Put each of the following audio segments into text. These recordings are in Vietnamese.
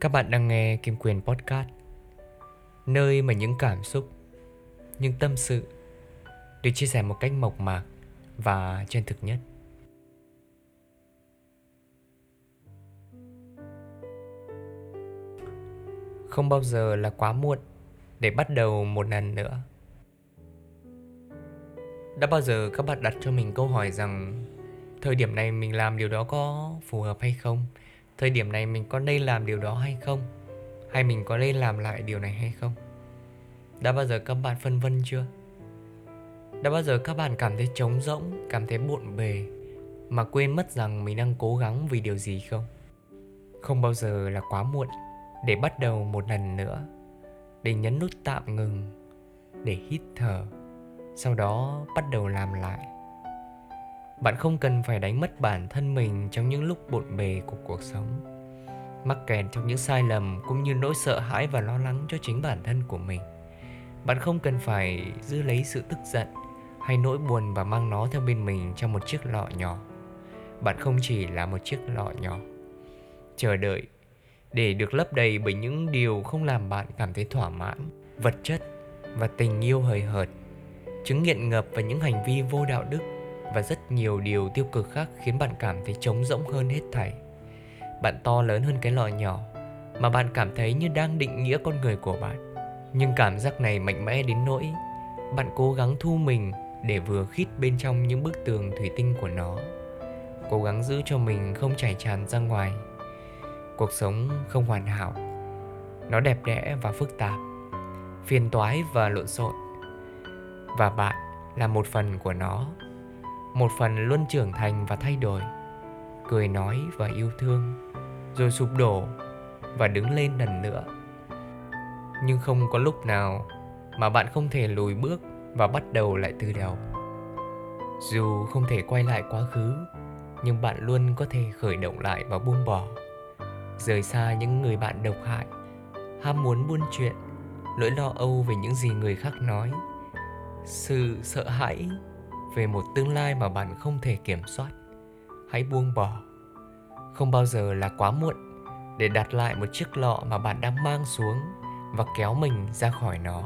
Các bạn đang nghe Kim Quyền Podcast. Nơi mà những cảm xúc, những tâm sự Được chia sẻ một cách mộc mạc và chân thực nhất. Không bao giờ là quá muộn để bắt đầu một lần nữa. Đã bao giờ các bạn đặt cho mình câu hỏi rằng Thời điểm này mình làm điều đó có phù hợp hay không? Thời điểm này mình có nên làm điều đó hay không? Hay mình có nên làm lại điều này hay không? Đã bao giờ các bạn phân vân chưa? Đã bao giờ các bạn cảm thấy trống rỗng, cảm thấy bộn bề, mà quên mất rằng mình đang cố gắng vì điều gì không? Không bao giờ là quá muộn để bắt đầu một lần nữa, để nhấn nút tạm ngừng, để hít thở, sau đó bắt đầu làm lại bạn không cần phải đánh mất bản thân mình trong những lúc bộn bề của cuộc sống. Mắc kẹt trong những sai lầm cũng như nỗi sợ hãi và lo lắng cho chính bản thân của mình. Bạn không cần phải giữ lấy sự tức giận hay nỗi buồn và mang nó theo bên mình trong một chiếc lọ nhỏ. Bạn không chỉ là một chiếc lọ nhỏ. Chờ đợi, để được lấp đầy bởi những điều không làm bạn cảm thấy thỏa mãn, vật chất và tình yêu hời hợt, chứng nghiện ngập và những hành vi vô đạo đức và rất nhiều điều tiêu cực khác khiến bạn cảm thấy trống rỗng hơn hết thảy. Bạn to lớn hơn cái lọ nhỏ mà bạn cảm thấy như đang định nghĩa con người của bạn. Nhưng cảm giác này mạnh mẽ đến nỗi bạn cố gắng thu mình để vừa khít bên trong những bức tường thủy tinh của nó. Cố gắng giữ cho mình không chảy tràn ra ngoài. Cuộc sống không hoàn hảo. Nó đẹp đẽ và phức tạp, phiền toái và lộn xộn. Và bạn là một phần của nó một phần luôn trưởng thành và thay đổi. Cười nói và yêu thương, rồi sụp đổ và đứng lên lần nữa. Nhưng không có lúc nào mà bạn không thể lùi bước và bắt đầu lại từ đầu. Dù không thể quay lại quá khứ, nhưng bạn luôn có thể khởi động lại và buông bỏ. Rời xa những người bạn độc hại, ham muốn buôn chuyện, nỗi lo âu về những gì người khác nói, sự sợ hãi về một tương lai mà bạn không thể kiểm soát. Hãy buông bỏ. Không bao giờ là quá muộn để đặt lại một chiếc lọ mà bạn đang mang xuống và kéo mình ra khỏi nó.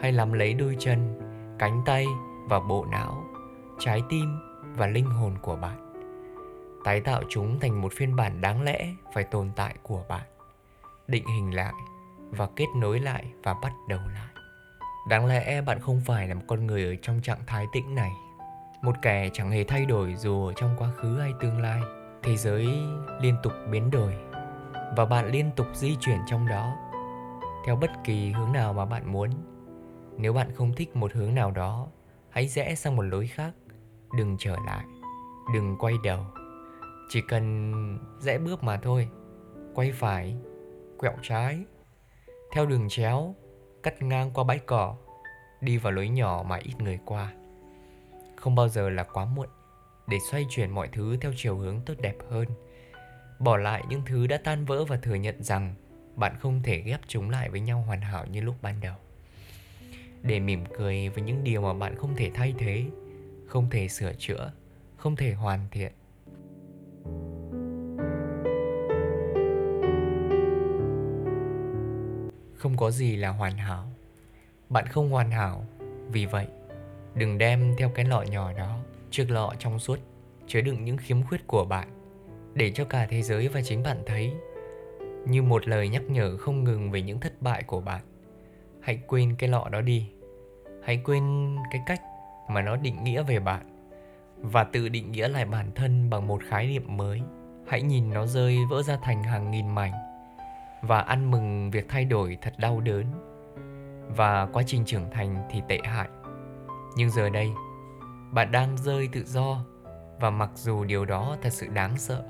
Hay làm lấy đôi chân, cánh tay và bộ não, trái tim và linh hồn của bạn. Tái tạo chúng thành một phiên bản đáng lẽ phải tồn tại của bạn. Định hình lại và kết nối lại và bắt đầu lại. Đáng lẽ bạn không phải là một con người ở trong trạng thái tĩnh này. Một kẻ chẳng hề thay đổi dù ở trong quá khứ hay tương lai. Thế giới liên tục biến đổi, Và bạn liên tục di chuyển trong đó, Theo bất kỳ hướng nào mà bạn muốn. Nếu bạn không thích một hướng nào đó, Hãy rẽ sang một lối khác. Đừng trở lại, Đừng quay đầu. Chỉ cần rẽ bước mà thôi, Quay phải, Quẹo trái, Theo đường chéo cắt ngang qua bãi cỏ, đi vào lối nhỏ mà ít người qua. Không bao giờ là quá muộn để xoay chuyển mọi thứ theo chiều hướng tốt đẹp hơn. Bỏ lại những thứ đã tan vỡ và thừa nhận rằng bạn không thể ghép chúng lại với nhau hoàn hảo như lúc ban đầu. Để mỉm cười với những điều mà bạn không thể thay thế, không thể sửa chữa, không thể hoàn thiện không có gì là hoàn hảo. Bạn không hoàn hảo, vì vậy, đừng đem theo cái lọ nhỏ đó, chiếc lọ trong suốt, chứa đựng những khiếm khuyết của bạn, để cho cả thế giới và chính bạn thấy. Như một lời nhắc nhở không ngừng về những thất bại của bạn. Hãy quên cái lọ đó đi. Hãy quên cái cách mà nó định nghĩa về bạn, và tự định nghĩa lại bản thân bằng một khái niệm mới. Hãy nhìn nó rơi vỡ ra thành hàng nghìn mảnh và ăn mừng việc thay đổi thật đau đớn. Và quá trình trưởng thành thì tệ hại. Nhưng giờ đây, bạn đang rơi tự do. Và mặc dù điều đó thật sự đáng sợ,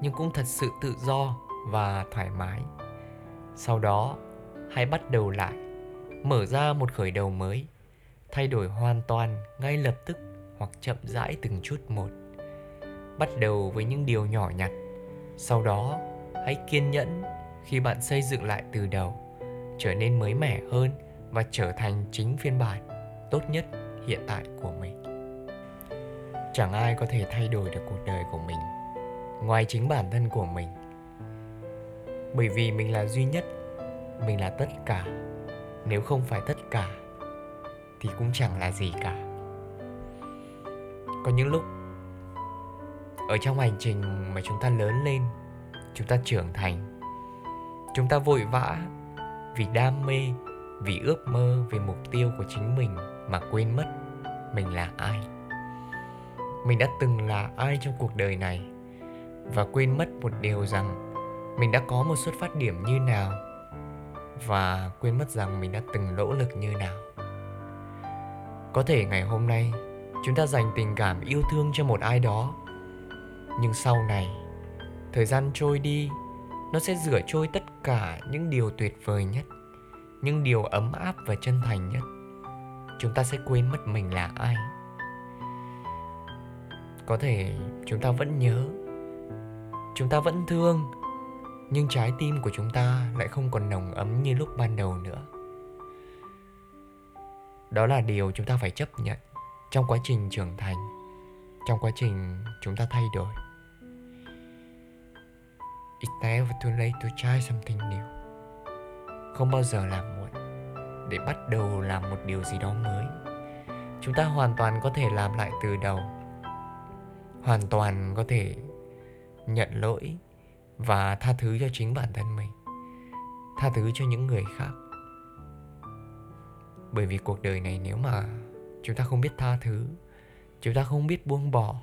nhưng cũng thật sự tự do và thoải mái. Sau đó, hãy bắt đầu lại, mở ra một khởi đầu mới, thay đổi hoàn toàn ngay lập tức hoặc chậm rãi từng chút một. Bắt đầu với những điều nhỏ nhặt. Sau đó, hãy kiên nhẫn khi bạn xây dựng lại từ đầu, trở nên mới mẻ hơn và trở thành chính phiên bản tốt nhất hiện tại của mình. Chẳng ai có thể thay đổi được cuộc đời của mình ngoài chính bản thân của mình. Bởi vì mình là duy nhất, mình là tất cả. Nếu không phải tất cả, thì cũng chẳng là gì cả. Có những lúc, ở trong hành trình mà chúng ta lớn lên, chúng ta trưởng thành chúng ta vội vã vì đam mê, vì ước mơ về mục tiêu của chính mình mà quên mất mình là ai. Mình đã từng là ai trong cuộc đời này và quên mất một điều rằng mình đã có một xuất phát điểm như nào và quên mất rằng mình đã từng nỗ lực như nào. Có thể ngày hôm nay, chúng ta dành tình cảm yêu thương cho một ai đó, nhưng sau này, thời gian trôi đi nó sẽ rửa trôi tất cả những điều tuyệt vời nhất, những điều ấm áp và chân thành nhất. Chúng ta sẽ quên mất mình là ai. Có thể chúng ta vẫn nhớ, chúng ta vẫn thương, nhưng trái tim của chúng ta lại không còn nồng ấm như lúc ban đầu nữa. Đó là điều chúng ta phải chấp nhận trong quá trình trưởng thành, trong quá trình chúng ta thay đổi. It's never too late to try something new Không bao giờ là muộn, Để bắt đầu làm một điều gì đó mới. Chúng ta hoàn toàn có thể làm lại từ đầu. Hoàn toàn có thể nhận lỗi Và tha thứ cho chính bản thân mình. Tha thứ cho những người khác. Bởi vì cuộc đời này nếu mà chúng ta không biết tha thứ, Chúng ta không biết buông bỏ,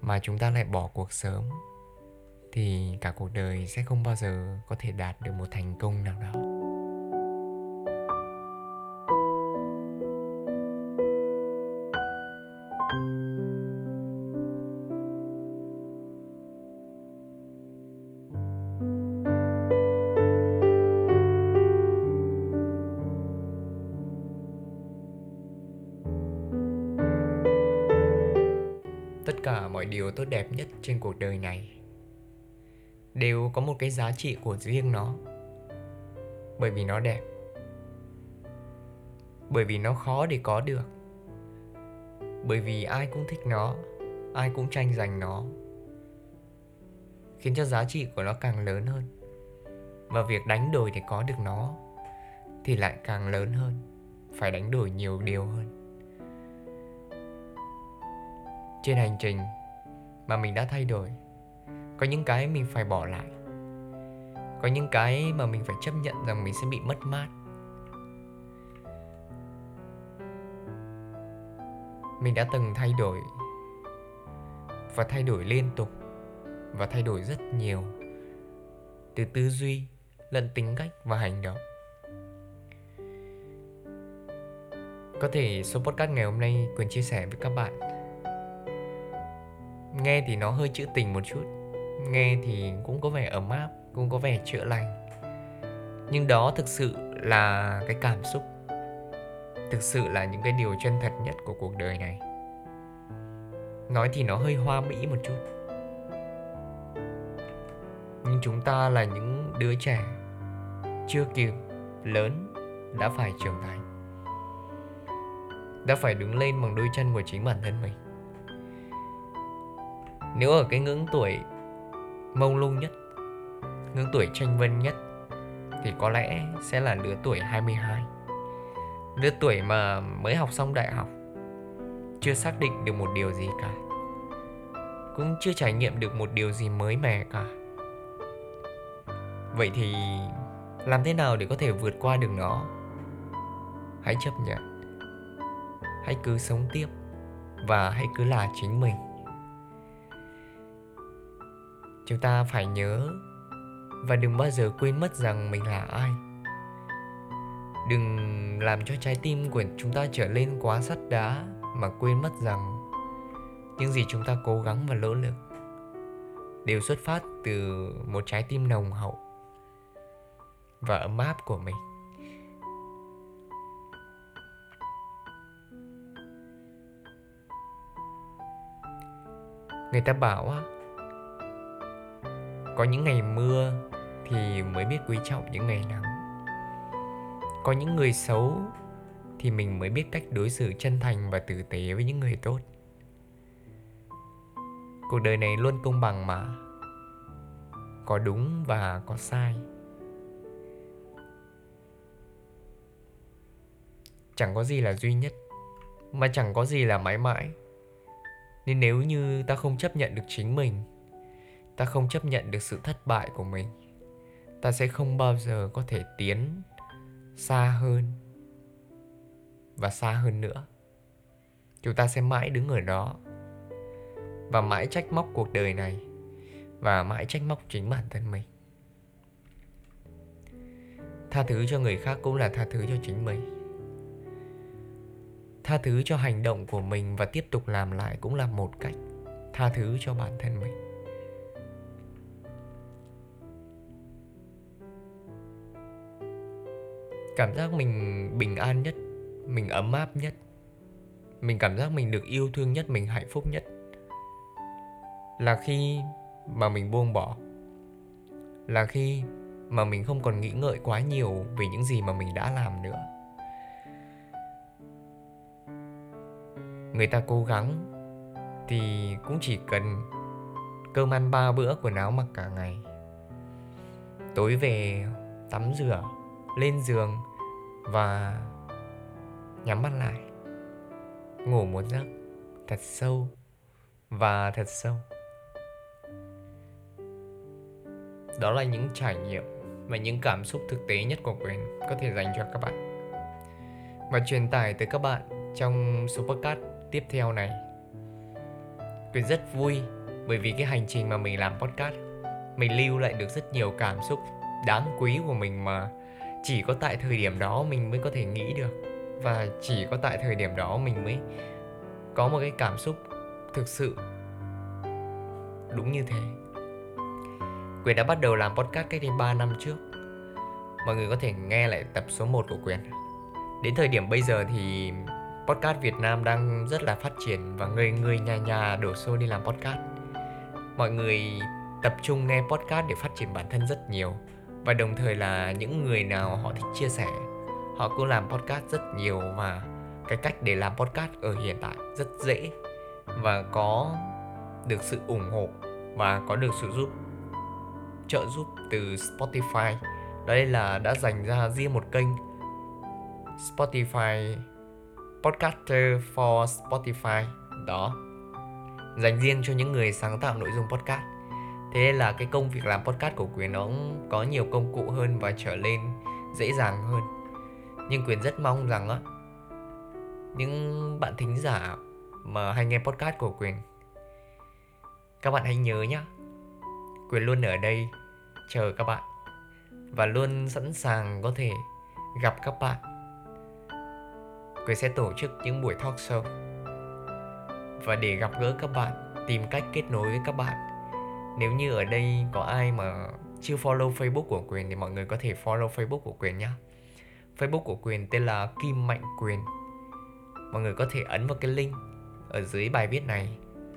Mà chúng ta lại bỏ cuộc sớm thì cả cuộc đời sẽ không bao giờ có thể đạt được một thành công nào đó. Tất cả mọi điều tốt đẹp nhất trên cuộc đời này đều có một cái giá trị của riêng nó. Bởi vì nó đẹp. Bởi vì nó khó để có được. Bởi vì ai cũng thích nó, ai cũng tranh giành nó, khiến cho giá trị của nó càng lớn hơn. Và việc đánh đổi để có được nó thì lại càng lớn hơn, phải đánh đổi nhiều điều hơn. Trên hành trình mà mình đã thay đổi có những cái mình phải bỏ lại. Có những cái mà mình phải chấp nhận rằng mình sẽ bị mất mát. Mình đã từng thay đổi và thay đổi liên tục và thay đổi rất nhiều từ tư duy lẫn tính cách và hành động. Có thể số podcast ngày hôm nay quyền chia sẻ với các bạn. Nghe thì nó hơi trữ tình một chút nghe thì cũng có vẻ ấm áp, cũng có vẻ chữa lành. Nhưng đó thực sự là cái cảm xúc. Thực sự là những cái điều chân thật nhất của cuộc đời này. Nói thì nó hơi hoa mỹ một chút. Nhưng chúng ta là những đứa trẻ, chưa kịp, lớn, đã phải trưởng thành. Đã phải đứng lên bằng đôi chân của chính bản thân mình. Nếu ở cái ngưỡng tuổi mông lung nhất, ngưỡng tuổi tranh vân nhất, thì có lẽ sẽ là lứa tuổi 22 lứa tuổi mà mới học xong đại học, chưa xác định được một điều gì cả, cũng chưa trải nghiệm được một điều gì mới mẻ cả. Vậy thì làm thế nào để có thể vượt qua được nó? Hãy chấp nhận. Hãy cứ sống tiếp và hãy cứ là chính mình chúng ta phải nhớ và đừng bao giờ quên mất rằng mình là ai. Đừng làm cho trái tim của chúng ta trở lên quá sắt đá mà quên mất rằng những gì chúng ta cố gắng và nỗ lực đều xuất phát từ một trái tim nồng hậu và ấm áp của mình. Người ta bảo có những ngày mưa thì mới biết quý trọng những ngày nắng. Có những người xấu thì mình mới biết cách đối xử chân thành và tử tế với những người tốt. Cuộc đời này luôn công bằng mà. Có đúng và có sai. Chẳng có gì là duy nhất, mà chẳng có gì là mãi mãi. Nên nếu như ta không chấp nhận được chính mình ta không chấp nhận được sự thất bại của mình. Ta sẽ không bao giờ có thể tiến xa hơn và xa hơn nữa. Chúng ta sẽ mãi đứng ở đó và mãi trách móc cuộc đời này và mãi trách móc chính bản thân mình. Tha thứ cho người khác cũng là tha thứ cho chính mình. Tha thứ cho hành động của mình và tiếp tục làm lại cũng là một cách tha thứ cho bản thân mình. Cảm giác mình bình an nhất, mình ấm áp nhất, mình cảm giác mình được yêu thương nhất, mình hạnh phúc nhất. Là khi mà mình buông bỏ, là khi mà mình không còn nghĩ ngợi quá nhiều về những gì mà mình đã làm nữa. Người ta cố gắng thì cũng chỉ cần cơm ăn ba bữa, quần áo mặc cả ngày. Tối về tắm rửa lên giường và nhắm mắt lại. Ngủ một giấc thật sâu và thật sâu. Đó là những trải nghiệm và những cảm xúc thực tế nhất của quyền có thể dành cho các bạn. Và truyền tải tới các bạn trong số podcast tiếp theo này. Quyền rất vui bởi vì cái hành trình mà mình làm podcast, mình lưu lại được rất nhiều cảm xúc đáng quý của mình mà chỉ có tại thời điểm đó mình mới có thể nghĩ được. Và chỉ có tại thời điểm đó mình mới có một cái cảm xúc thực sự đúng như thế. Quyền đã bắt đầu làm podcast cách đây 3 năm trước. Mọi người có thể nghe lại tập số 1 của Quyền. Đến thời điểm bây giờ thì podcast Việt Nam đang rất là phát triển Và người người nhà nhà đổ xô đi làm podcast. Mọi người tập trung nghe podcast để phát triển bản thân rất nhiều. Và đồng thời là những người nào họ thích chia sẻ, Họ cũng làm podcast rất nhiều Và cái cách để làm podcast ở hiện tại rất dễ Và có được sự ủng hộ Và có được sự giúp, trợ giúp từ Spotify. Đây là đã dành ra riêng một kênh Spotify, Podcaster for Spotify. Đó. Dành riêng cho những người sáng tạo nội dung podcast thế nên là cái công việc làm podcast của quyền nó cũng có nhiều công cụ hơn và trở lên dễ dàng hơn. Nhưng quyền rất mong rằng á, những bạn thính giả mà hay nghe podcast của quyền, các bạn hãy nhớ nhé quyền luôn ở đây chờ các bạn và luôn sẵn sàng có thể gặp các bạn. Quyền sẽ tổ chức những buổi talk show và để gặp gỡ các bạn, tìm cách kết nối với các bạn nếu như ở đây có ai mà chưa follow facebook của quyền thì mọi người có thể follow facebook của quyền nhé facebook của quyền tên là kim mạnh quyền. Mọi người có thể ấn vào cái link ở dưới bài viết này,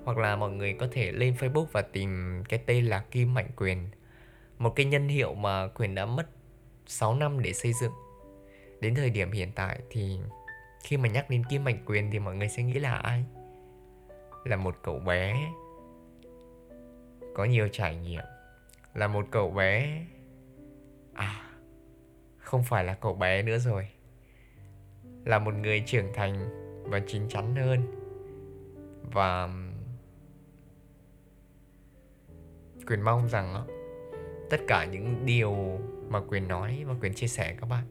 hoặc là mọi người có thể lên Facebook và tìm cái tên là Kim Mạnh Quyền. Một cái nhân hiệu mà Quyền đã mất 6 năm để xây dựng. Đến thời điểm hiện tại thì khi mà nhắc đến Kim Mạnh Quyền thì mọi người sẽ nghĩ là ai? Là một cậu bé có nhiều trải nghiệm. Là một cậu bé. À Không phải là cậu bé nữa rồi. Là một người trưởng thành và chín chắn hơn. Và Quyền mong rằng tất cả những điều mà quyền nói và quyền chia sẻ các bạn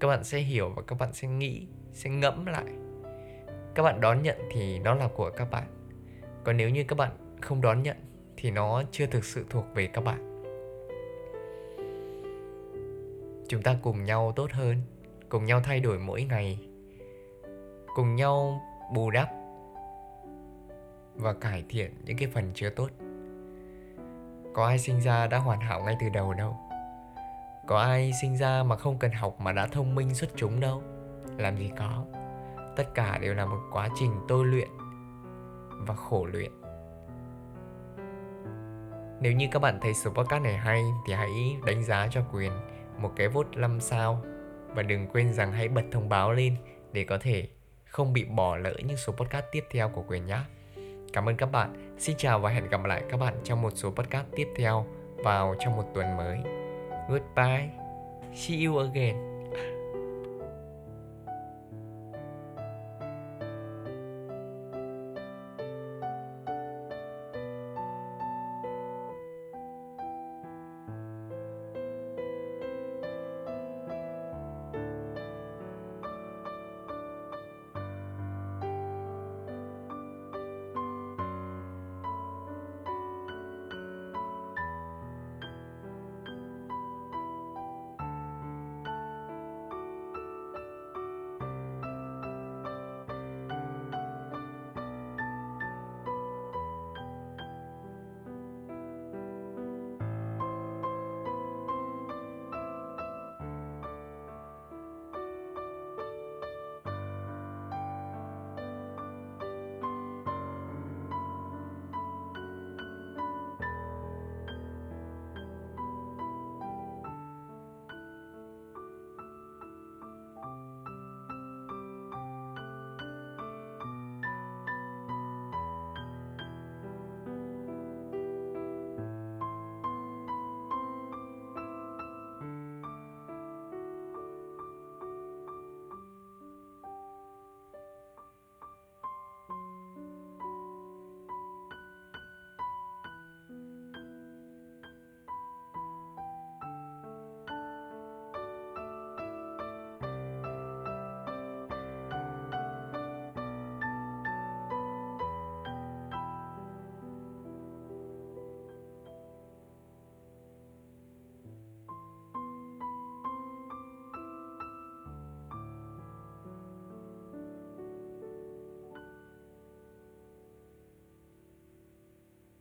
các bạn sẽ hiểu và các bạn sẽ nghĩ, sẽ ngẫm lại. Các bạn đón nhận thì nó là của các bạn. Còn nếu như các bạn không đón nhận thì nó chưa thực sự thuộc về các bạn. Chúng ta cùng nhau tốt hơn, cùng nhau thay đổi mỗi ngày, cùng nhau bù đắp và cải thiện những cái phần chưa tốt. Có ai sinh ra đã hoàn hảo ngay từ đầu đâu? Có ai sinh ra mà không cần học mà đã thông minh xuất chúng đâu? Làm gì có. Tất cả đều là một quá trình tôi luyện và khổ luyện nếu như các bạn thấy số podcast này hay thì hãy đánh giá cho quyền một cái vote 5 sao và đừng quên rằng hãy bật thông báo lên để có thể không bị bỏ lỡ những số podcast tiếp theo của quyền nhé. Cảm ơn các bạn. Xin chào và hẹn gặp lại các bạn trong một số podcast tiếp theo vào trong một tuần mới. Goodbye. See you again.